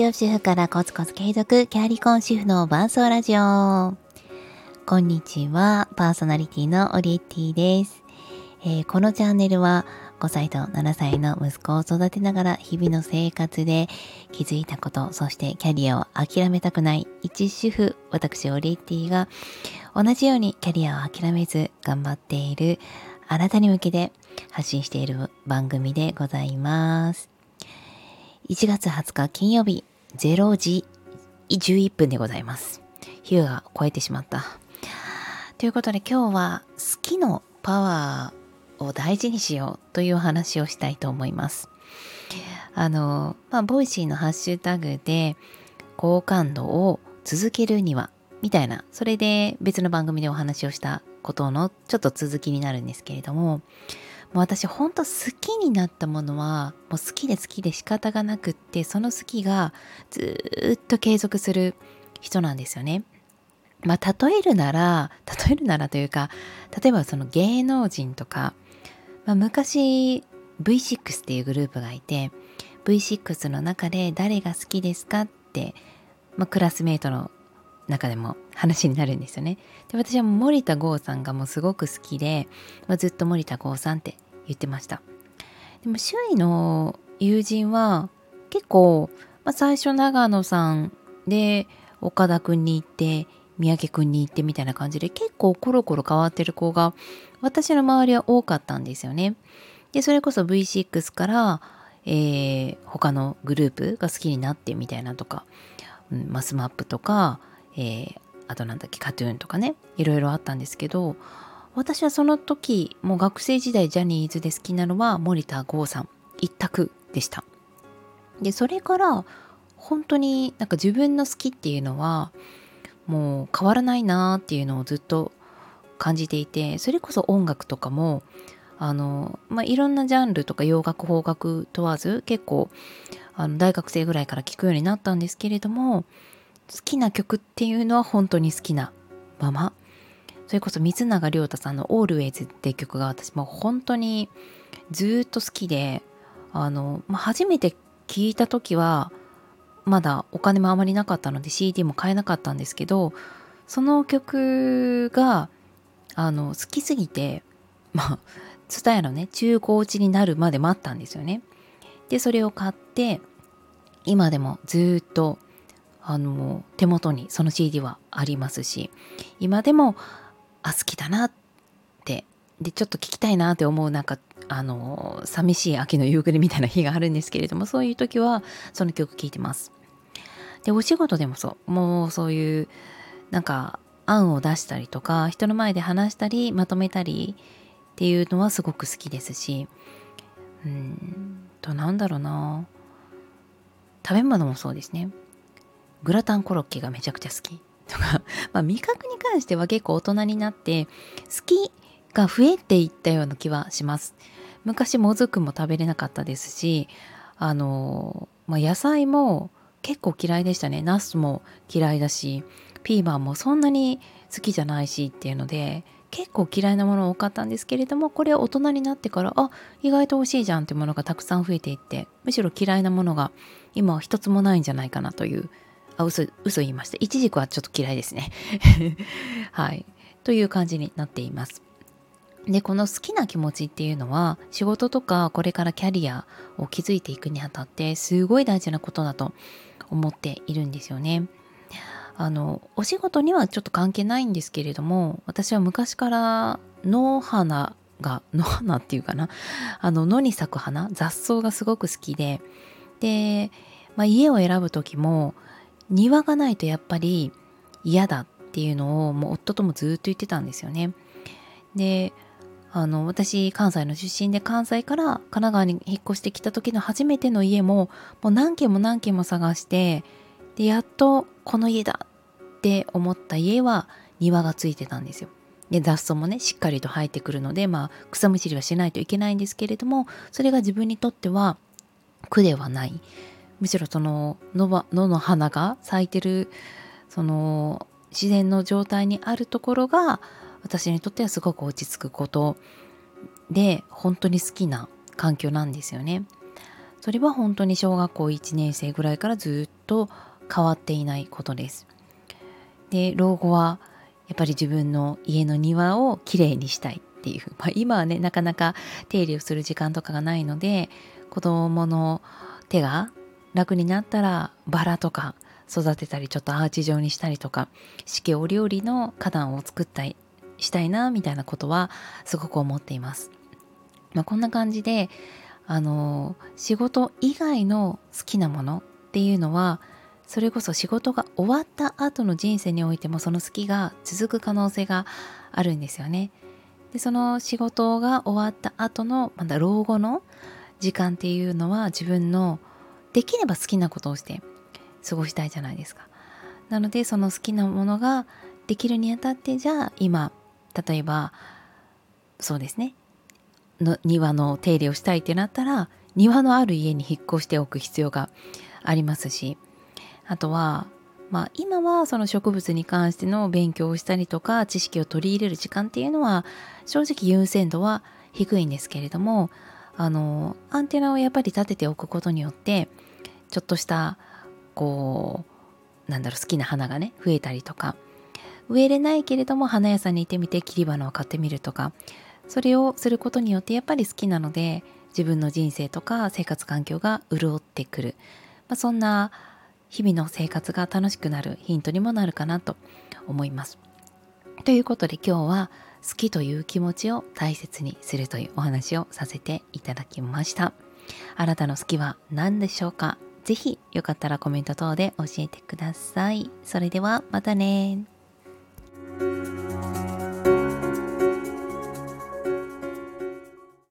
業主婦からコツコツ継続、キャリコン主婦の伴奏ラジオ。こんにちは、パーソナリティのオリエッティです、えー、このチャンネルは5歳と7歳の息子を育てながら日々の生活で気づいたこと、そしてキャリアを諦めたくない一主婦、私オリエッティが同じようにキャリアを諦めず頑張っているあなたに向けて発信している番組でございます。1月20日金曜日0時11分でございます。日が超えてしまった。ということで今日は好きのパワーを大事にしようというお話をしたいと思います。あの、まあ、 Voicy のハッシュタグで好感度を続けるにはみたいな、それで別の番組でお話をしたことのちょっと続きになるんですけれども、もう私ほんと好きになったものはもう好きで好きで仕方がなくってその好きがずっと継続する人なんですよね。まあ例えるなら例えるならというか例えばその芸能人とか、まあ、昔 V6 っていうグループがいて V6 の中で誰が好きですかって、まあ、クラスメートの中でも話になるんですよね。で私は森田剛さんがもうすごく好きで、まあ、ずっと森田剛さんって言ってました。でも周囲の友人は結構、まあ、最初長野さんで岡田くんに行って三宅くんに行ってみたいな感じで結構コロコロ変わってる子が私の周りは多かったんですよね。でそれこそ V6 から、えー、他のグループが好きになってみたいなとか、うん、マスマップとかえー、あとなんだっけカトゥーンとかねいろいろあったんですけど私はその時もう学生時代ジャニーズで好きなのは森田剛さん一択でした。でそれから本当になんか自分の好きっていうのはもう変わらないなっていうのをずっと感じていてそれこそ音楽とかもあの、まあ、いろんなジャンルとか洋楽邦楽問わず結構あの大学生ぐらいから聴くようになったんですけれども好きな曲っていうのは本当に好きなままそれこそ三永亮太さんの「Always」って曲が私も本当にずっと好きであの、まあ、初めて聴いた時はまだお金もあまりなかったので CD も買えなかったんですけどその曲があの好きすぎてまあ蔦屋のね中古落ちになるまで待ったんですよね。でそれを買って今でもずっとあの手元にその CD はありますし今でもあ好きだなってでちょっと聞きたいなって思うなんかあの寂しい秋の夕暮れみたいな日があるんですけれどもそういう時はその曲聴いてます。でお仕事でもそう。もうそういうなんか案を出したりとか人の前で話したりまとめたりっていうのはすごく好きですしうんとなんだろうな。食べ物もそうですね。グラタンコロッケがめちゃくちゃ好き。とか、まあ、味覚に関しては結構大人になって好きが増えていったような気はします。昔もずくも食べれなかったですしあの、まあ、野菜も結構嫌いでしたね。ナスも嫌いだしピーマンもそんなに好きじゃないしっていうので結構嫌いなもの多かったんですけれどもこれ大人になってからあ意外と美味しいじゃんっていうものがたくさん増えていってむしろ嫌いなものが今は一つもないんじゃないかなというあ、嘘、嘘言いました。いちじくはちょっと嫌いですね。はい。という感じになっています。で、この好きな気持ちっていうのは、仕事とかこれからキャリアを築いていくにあたって、すごい大事なことだと思っているんですよね。あの、お仕事にはちょっと関係ないんですけれども、私は昔から野花が、野花っていうかな、あの、野に咲く花、雑草がすごく好きで、で、まあ、家を選ぶ時も、庭がないとやっぱり嫌だっていうのをもう夫ともずっと言ってたんですよね。であの私関西の出身で関西から神奈川に引っ越してきた時の初めての家ももう何軒も何軒も探してでやっとこの家だって思った家は庭がついてたんですよ。で雑草もねしっかりと生えてくるのでまあ草むしりはしないといけないんですけれどもそれが自分にとっては苦ではないむしろその野の花が咲いてるその自然の状態にあるところが私にとってはすごく落ち着くことで本当に好きな環境なんですよね。それは本当に小学校1年生ぐらいからずっと変わっていないことです。で老後はやっぱり自分の家の庭をきれいにしたいっていう、まあ、今はねなかなか手入れをする時間とかがないので子供の手が楽になったらバラとか育てたりちょっとアーチ状にしたりとか四季折々の花壇を作ったりしたいなみたいなことはすごく思っています。まあ、こんな感じであの仕事以外の好きなものっていうのはそれこそ仕事が終わった後の人生においてもその好きが続く可能性があるんですよね。でその仕事が終わった後のまだ老後の時間っていうのは自分のできれば好きなことをして過ごしたいじゃないですか。なのでその好きなものができるにあたってじゃあ今例えばそうですねの庭の手入れをしたいってなったら庭のある家に引っ越しておく必要がありますしあとはまあ今はその植物に関しての勉強をしたりとか知識を取り入れる時間っていうのは正直優先度は低いんですけれどもあのアンテナをやっぱり立てておくことによってちょっとしたこうなんだろう好きな花がね増えたりとか植えれないけれども花屋さんに行ってみて切り花を買ってみるとかそれをすることによってやっぱり好きなので自分の人生とか生活環境が潤ってくる、まあ、そんな日々の生活が楽しくなるヒントにもなるかなと思います。ということで今日は好きという気持ちを大切にするというお話をさせていただきました。あなたの好きは何でしょうか？ぜひよかったらコメント等で教えてください。それではまたね